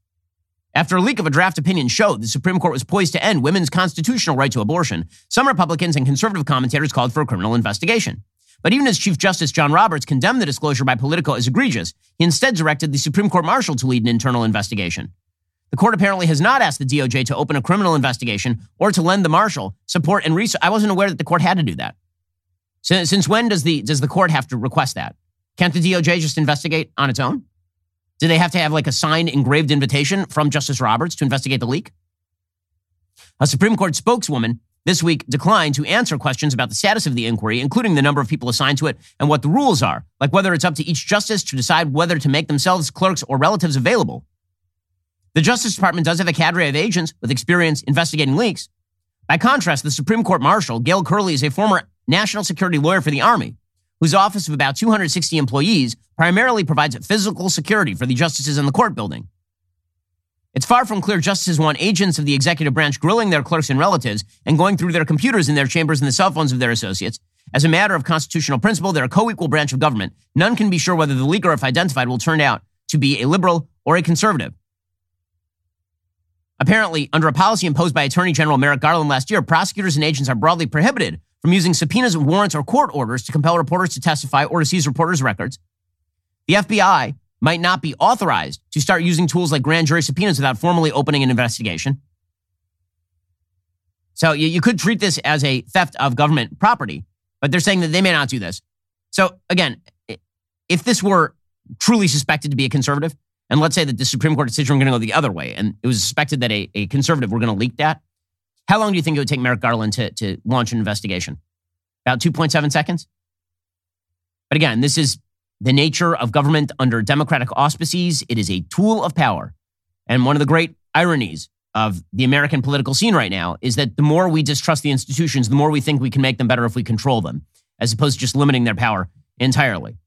After a leak of a draft opinion showed the Supreme Court was poised to end women's constitutional right to abortion, some Republicans and conservative commentators called for a criminal investigation. But even as Chief Justice John Roberts condemned the disclosure by Politico as egregious, he instead directed the Supreme Court marshal to lead an internal investigation. The court apparently has not asked the DOJ to open a criminal investigation or to lend the marshal support and research. I wasn't aware that the court had to do that. Since, since when does the, does the court have to request that? Can't the DOJ just investigate on its own? Do they have to have like a signed engraved invitation from Justice Roberts to investigate the leak? A Supreme Court spokeswoman this week declined to answer questions about the status of the inquiry, including the number of people assigned to it and what the rules are, like whether it's up to each justice to decide whether to make themselves clerks or relatives available. The Justice Department does have a cadre of agents with experience investigating leaks. By contrast, the Supreme Court Marshal, Gail Curley, is a former national security lawyer for the Army, whose office of about 260 employees primarily provides physical security for the justices in the court building. It's far from clear justices want agents of the executive branch grilling their clerks and relatives and going through their computers in their chambers and the cell phones of their associates. As a matter of constitutional principle, they're a co-equal branch of government. None can be sure whether the leaker, if identified, will turn out to be a liberal or a conservative. Apparently, under a policy imposed by Attorney General Merrick Garland last year, prosecutors and agents are broadly prohibited from using subpoenas, warrants, or court orders to compel reporters to testify or to seize reporters' records. The FBI might not be authorized to start using tools like grand jury subpoenas without formally opening an investigation. So you, you could treat this as a theft of government property, but they're saying that they may not do this. So again, if this were truly suspected to be a conservative, and let's say that the Supreme Court decision were going to go the other way, and it was suspected that a, a conservative were going to leak that, how long do you think it would take Merrick Garland to, to launch an investigation? About 2.7 seconds? But again, this is the nature of government under democratic auspices. It is a tool of power. And one of the great ironies of the American political scene right now is that the more we distrust the institutions, the more we think we can make them better if we control them, as opposed to just limiting their power entirely.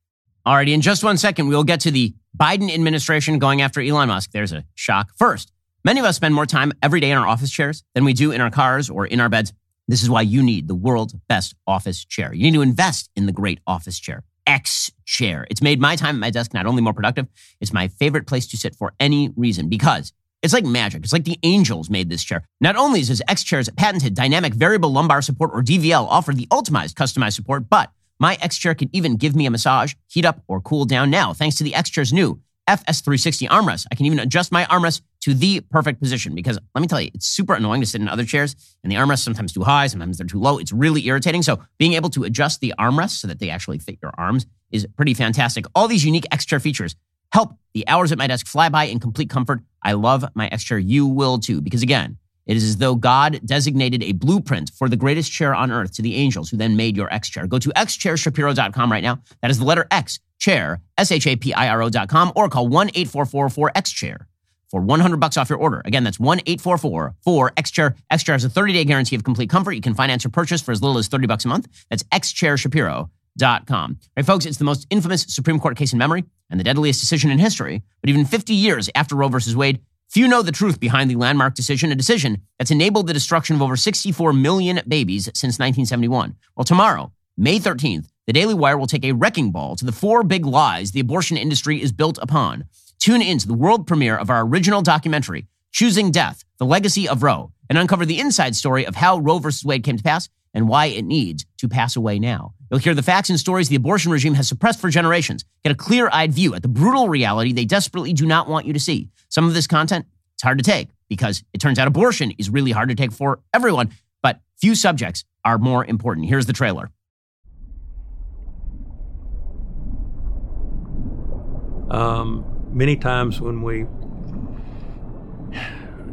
Alrighty, in just one second, we'll get to the Biden administration going after Elon Musk. There's a shock. First, many of us spend more time every day in our office chairs than we do in our cars or in our beds. This is why you need the world's best office chair. You need to invest in the great office chair. X chair. It's made my time at my desk not only more productive, it's my favorite place to sit for any reason because it's like magic. It's like the angels made this chair. Not only does X Chair's patented dynamic variable lumbar support or DVL offer the ultimate customized support, but my X Chair can even give me a massage, heat up, or cool down now thanks to the X Chair's new FS360 armrest. I can even adjust my armrest to the perfect position because let me tell you, it's super annoying to sit in other chairs and the armrests sometimes too high, sometimes they're too low. It's really irritating. So being able to adjust the armrests so that they actually fit your arms is pretty fantastic. All these unique X Chair features help the hours at my desk fly by in complete comfort. I love my X Chair. You will too, because again, it is as though God designated a blueprint for the greatest chair on earth to the angels who then made your X chair. Go to xchairshapiro.com right now. That is the letter X chair, S H A P I R O.com, or call 1 844 X chair for 100 bucks off your order. Again, that's 1 844 4 X chair. X chair has a 30 day guarantee of complete comfort. You can finance your purchase for as little as 30 bucks a month. That's xchairshapiro.com. Right, folks, it's the most infamous Supreme Court case in memory and the deadliest decision in history. But even 50 years after Roe versus Wade, Few know the truth behind the landmark decision, a decision that's enabled the destruction of over 64 million babies since 1971. Well, tomorrow, May 13th, the Daily Wire will take a wrecking ball to the four big lies the abortion industry is built upon. Tune in to the world premiere of our original documentary, Choosing Death, The Legacy of Roe, and uncover the inside story of how Roe versus Wade came to pass and why it needs to pass away now. You'll hear the facts and stories the abortion regime has suppressed for generations. Get a clear eyed view at the brutal reality they desperately do not want you to see. Some of this content, it's hard to take because it turns out abortion is really hard to take for everyone, but few subjects are more important. Here's the trailer. Um, many times when we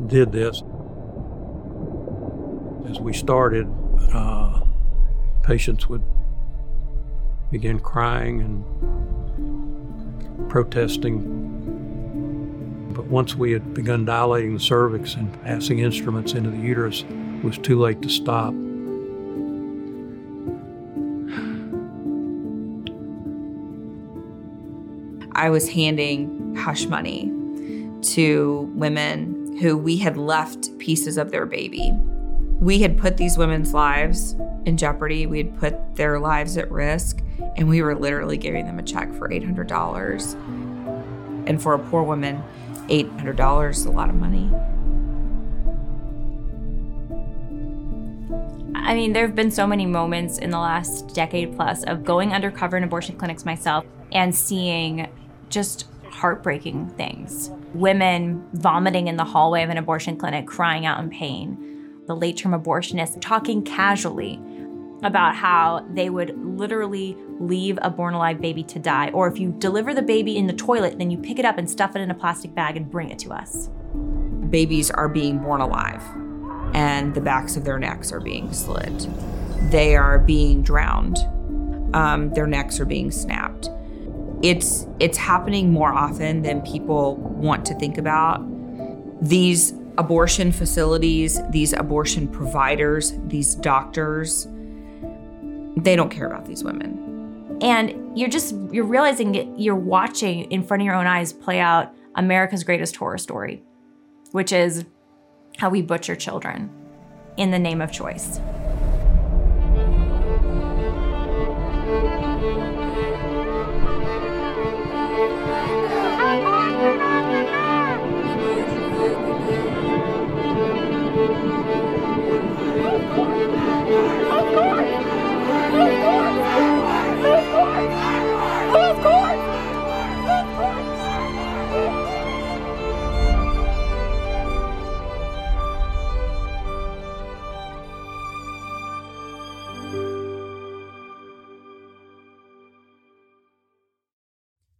did this, as we started, uh, patients would begin crying and protesting but once we had begun dilating the cervix and passing instruments into the uterus, it was too late to stop. I was handing hush money to women who we had left pieces of their baby. We had put these women's lives in jeopardy, we had put their lives at risk, and we were literally giving them a check for $800. And for a poor woman, $800 is a lot of money. I mean, there have been so many moments in the last decade plus of going undercover in abortion clinics myself and seeing just heartbreaking things. Women vomiting in the hallway of an abortion clinic, crying out in pain. The late term abortionist talking casually about how they would literally leave a born alive baby to die. Or if you deliver the baby in the toilet, then you pick it up and stuff it in a plastic bag and bring it to us. Babies are being born alive, and the backs of their necks are being slit. They are being drowned. Um, their necks are being snapped. It's it's happening more often than people want to think about. These abortion facilities, these abortion providers, these doctors, they don't care about these women. And you're just you're realizing you're watching in front of your own eyes play out America's greatest horror story. which is how we butcher children in the name of choice.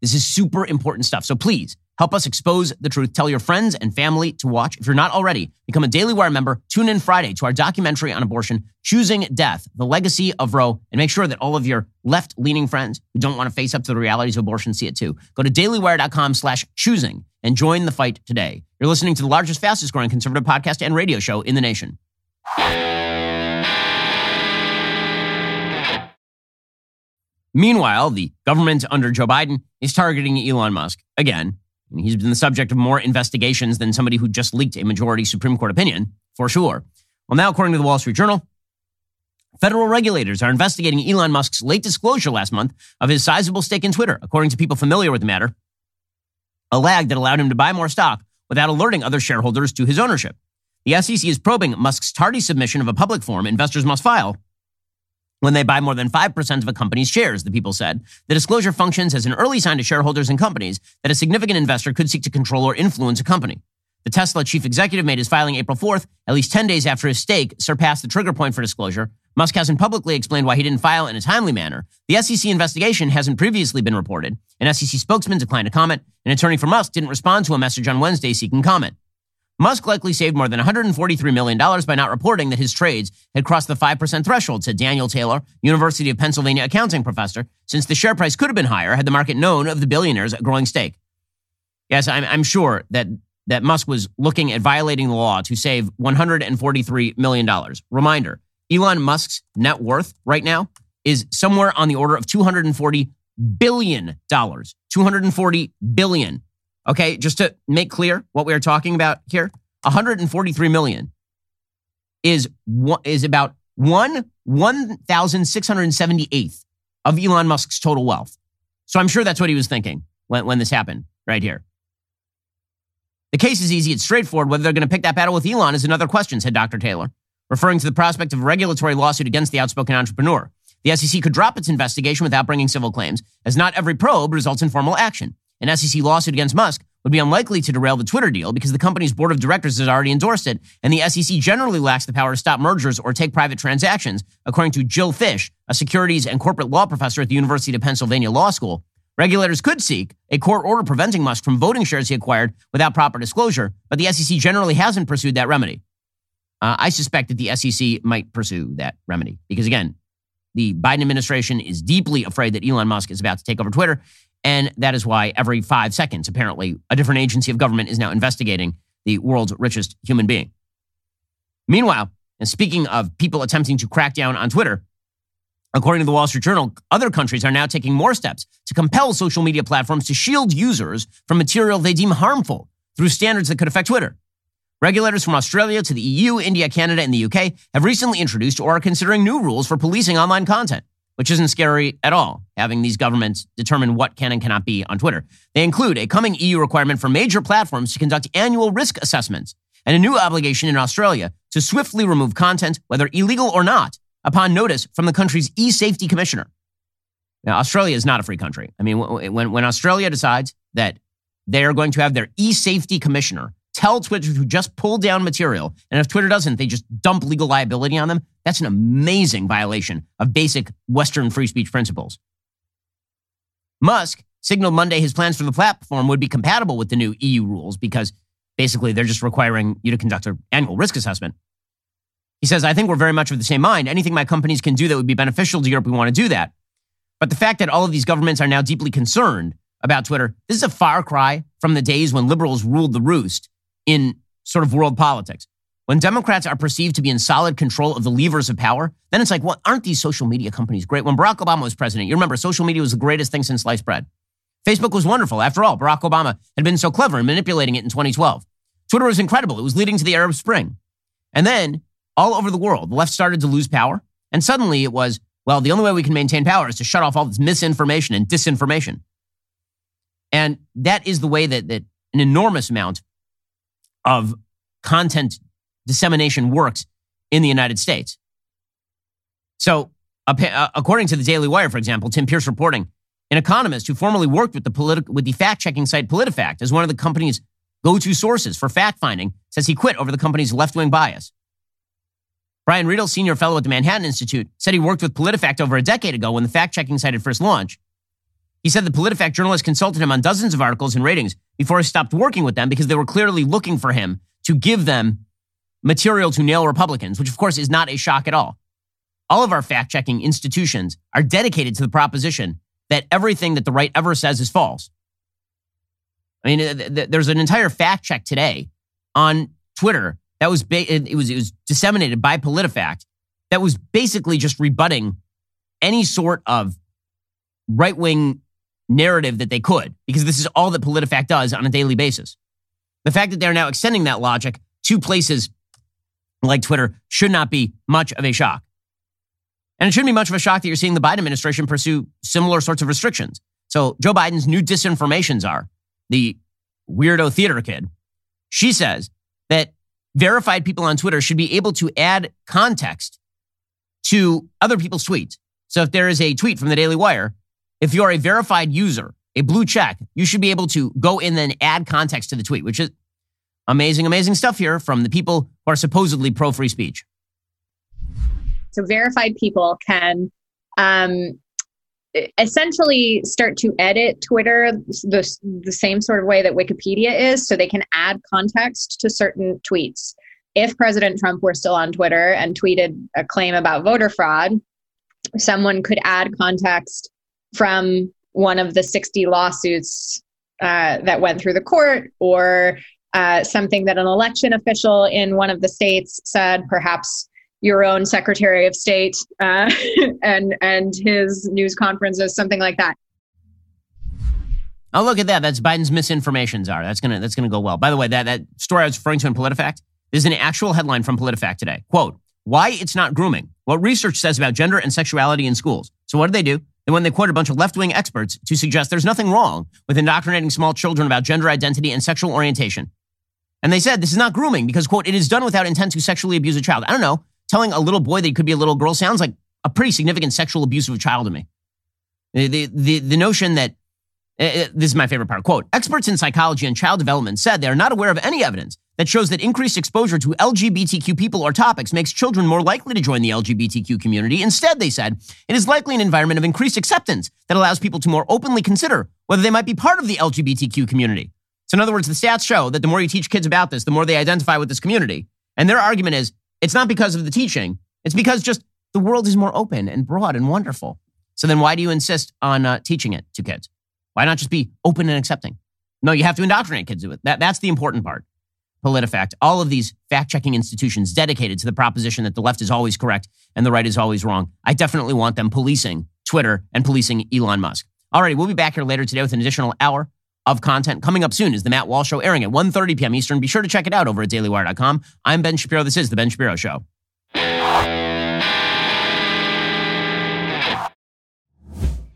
This is super important stuff. So please help us expose the truth. Tell your friends and family to watch. If you're not already, become a Daily Wire member. Tune in Friday to our documentary on abortion, Choosing Death, the legacy of Roe, and make sure that all of your left leaning friends who don't want to face up to the realities of abortion see it too. Go to dailywire.com slash choosing and join the fight today. You're listening to the largest, fastest growing conservative podcast and radio show in the nation. Meanwhile, the government under Joe Biden is targeting Elon Musk again. He's been the subject of more investigations than somebody who just leaked a majority Supreme Court opinion, for sure. Well, now, according to the Wall Street Journal, federal regulators are investigating Elon Musk's late disclosure last month of his sizable stake in Twitter, according to people familiar with the matter, a lag that allowed him to buy more stock without alerting other shareholders to his ownership. The SEC is probing Musk's tardy submission of a public form investors must file when they buy more than 5% of a company's shares, the people said. The disclosure functions as an early sign to shareholders and companies that a significant investor could seek to control or influence a company. The Tesla chief executive made his filing April 4th, at least 10 days after his stake surpassed the trigger point for disclosure. Musk hasn't publicly explained why he didn't file in a timely manner. The SEC investigation hasn't previously been reported. An SEC spokesman declined to comment. An attorney for Musk didn't respond to a message on Wednesday seeking comment. Musk likely saved more than $143 million by not reporting that his trades had crossed the 5% threshold, said Daniel Taylor, University of Pennsylvania accounting professor, since the share price could have been higher had the market known of the billionaire's growing stake. Yes, I'm, I'm sure that, that Musk was looking at violating the law to save $143 million. Reminder Elon Musk's net worth right now is somewhere on the order of $240 billion. $240 billion. Okay, just to make clear what we are talking about here, 143 million is is about one 1,678th of Elon Musk's total wealth. So I'm sure that's what he was thinking when, when this happened right here. The case is easy. It's straightforward. Whether they're going to pick that battle with Elon is another question, said Dr. Taylor, referring to the prospect of a regulatory lawsuit against the outspoken entrepreneur. The SEC could drop its investigation without bringing civil claims, as not every probe results in formal action. An SEC lawsuit against Musk would be unlikely to derail the Twitter deal because the company's board of directors has already endorsed it, and the SEC generally lacks the power to stop mergers or take private transactions, according to Jill Fisch, a securities and corporate law professor at the University of Pennsylvania Law School. Regulators could seek a court order preventing Musk from voting shares he acquired without proper disclosure, but the SEC generally hasn't pursued that remedy. Uh, I suspect that the SEC might pursue that remedy because, again, the Biden administration is deeply afraid that Elon Musk is about to take over Twitter, and that is why every five seconds, apparently, a different agency of government is now investigating the world's richest human being. Meanwhile, and speaking of people attempting to crack down on Twitter, according to the Wall Street Journal, other countries are now taking more steps to compel social media platforms to shield users from material they deem harmful through standards that could affect Twitter. Regulators from Australia to the EU, India, Canada, and the UK have recently introduced or are considering new rules for policing online content which isn't scary at all, having these governments determine what can and cannot be on Twitter. They include a coming EU requirement for major platforms to conduct annual risk assessments and a new obligation in Australia to swiftly remove content, whether illegal or not, upon notice from the country's e safety commissioner. Now, Australia is not a free country. I mean, when, when Australia decides that they are going to have their e safety commissioner tell Twitter to just pull down material. And if Twitter doesn't, they just dump legal liability on them. That's an amazing violation of basic Western free speech principles. Musk signaled Monday his plans for the platform would be compatible with the new EU rules because basically they're just requiring you to conduct an annual risk assessment. He says, I think we're very much of the same mind. Anything my companies can do that would be beneficial to Europe, we want to do that. But the fact that all of these governments are now deeply concerned about Twitter, this is a far cry from the days when liberals ruled the roost in sort of world politics. When Democrats are perceived to be in solid control of the levers of power, then it's like, well, aren't these social media companies great? When Barack Obama was president, you remember social media was the greatest thing since sliced bread. Facebook was wonderful. After all, Barack Obama had been so clever in manipulating it in 2012. Twitter was incredible. It was leading to the Arab Spring. And then all over the world, the left started to lose power. And suddenly it was, well, the only way we can maintain power is to shut off all this misinformation and disinformation. And that is the way that, that an enormous amount of content dissemination works in the United States. So, uh, according to the Daily Wire, for example, Tim Pearce reporting, an economist who formerly worked with the, politi- with the fact checking site PolitiFact as one of the company's go to sources for fact finding, says he quit over the company's left wing bias. Brian Riedl, senior fellow at the Manhattan Institute, said he worked with PolitiFact over a decade ago when the fact checking site had first launched. He said the PolitiFact journalists consulted him on dozens of articles and ratings before he stopped working with them because they were clearly looking for him to give them material to nail Republicans, which of course is not a shock at all. All of our fact checking institutions are dedicated to the proposition that everything that the right ever says is false. I mean, th- th- there's an entire fact check today on Twitter that was ba- it was it was disseminated by PolitiFact that was basically just rebutting any sort of right wing narrative that they could, because this is all that PolitiFact does on a daily basis. The fact that they're now extending that logic to places like Twitter should not be much of a shock. And it shouldn't be much of a shock that you're seeing the Biden administration pursue similar sorts of restrictions. So Joe Biden's new disinformation are the weirdo theater kid, she says that verified people on Twitter should be able to add context to other people's tweets. So if there is a tweet from the Daily Wire, if you're a verified user, a blue check, you should be able to go in and add context to the tweet, which is amazing, amazing stuff here from the people who are supposedly pro free speech. So verified people can um, essentially start to edit Twitter the, the same sort of way that Wikipedia is, so they can add context to certain tweets. If President Trump were still on Twitter and tweeted a claim about voter fraud, someone could add context from one of the 60 lawsuits uh, that went through the court or uh, something that an election official in one of the states said, perhaps your own Secretary of State uh, and and his news conferences, something like that. Oh, look at that! That's Biden's misinformation czar. That's gonna that's gonna go well. By the way, that that story I was referring to in PolitiFact is an actual headline from PolitiFact today. Quote: Why it's not grooming? What research says about gender and sexuality in schools. So what do they do? And when they quote a bunch of left wing experts to suggest there's nothing wrong with indoctrinating small children about gender identity and sexual orientation. And they said this is not grooming because, quote, it is done without intent to sexually abuse a child. I don't know telling a little boy that he could be a little girl sounds like a pretty significant sexual abuse of a child to me. The, the, the notion that, uh, this is my favorite part, quote, experts in psychology and child development said they are not aware of any evidence that shows that increased exposure to LGBTQ people or topics makes children more likely to join the LGBTQ community. Instead, they said, it is likely an environment of increased acceptance that allows people to more openly consider whether they might be part of the LGBTQ community. So, in other words, the stats show that the more you teach kids about this, the more they identify with this community. And their argument is it's not because of the teaching. It's because just the world is more open and broad and wonderful. So then why do you insist on uh, teaching it to kids? Why not just be open and accepting? No, you have to indoctrinate kids with it. That, that's the important part. PolitiFact, all of these fact checking institutions dedicated to the proposition that the left is always correct and the right is always wrong. I definitely want them policing Twitter and policing Elon Musk. All right, we'll be back here later today with an additional hour of content. Coming up soon is the Matt Walsh Show airing at 1.30 p.m. Eastern. Be sure to check it out over at dailywire.com. I'm Ben Shapiro. This is the Ben Shapiro Show.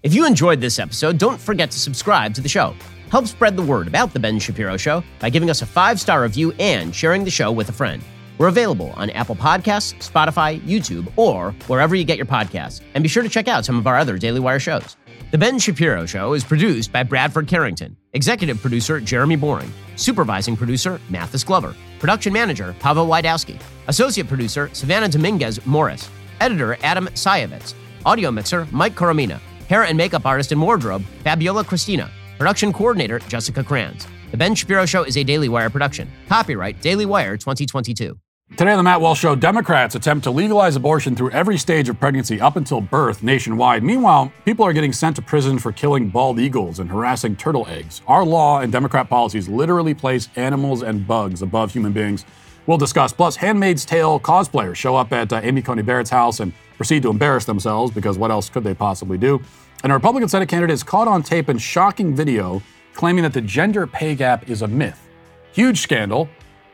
If you enjoyed this episode, don't forget to subscribe to the show. Help spread the word about The Ben Shapiro Show by giving us a five star review and sharing the show with a friend. We're available on Apple Podcasts, Spotify, YouTube, or wherever you get your podcasts. And be sure to check out some of our other Daily Wire shows. The Ben Shapiro Show is produced by Bradford Carrington, executive producer Jeremy Boring, supervising producer Mathis Glover, production manager Pavel Wydowski, associate producer Savannah Dominguez Morris, editor Adam Sayevitz, audio mixer Mike Coromina, hair and makeup artist and wardrobe Fabiola Cristina, production coordinator Jessica Kranz. The Ben Shapiro Show is a Daily Wire production. Copyright Daily Wire 2022. Today on the Matt Walsh Show, Democrats attempt to legalize abortion through every stage of pregnancy up until birth nationwide. Meanwhile, people are getting sent to prison for killing bald eagles and harassing turtle eggs. Our law and Democrat policies literally place animals and bugs above human beings. We'll discuss. Plus, Handmaid's Tale cosplayers show up at uh, Amy Coney Barrett's house and proceed to embarrass themselves because what else could they possibly do? And a Republican Senate candidate is caught on tape in shocking video claiming that the gender pay gap is a myth. Huge scandal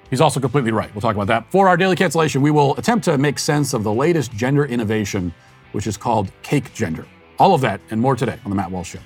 He's also completely right. We'll talk about that. For our daily cancellation, we will attempt to make sense of the latest gender innovation, which is called cake gender. All of that and more today on The Matt Walsh Show.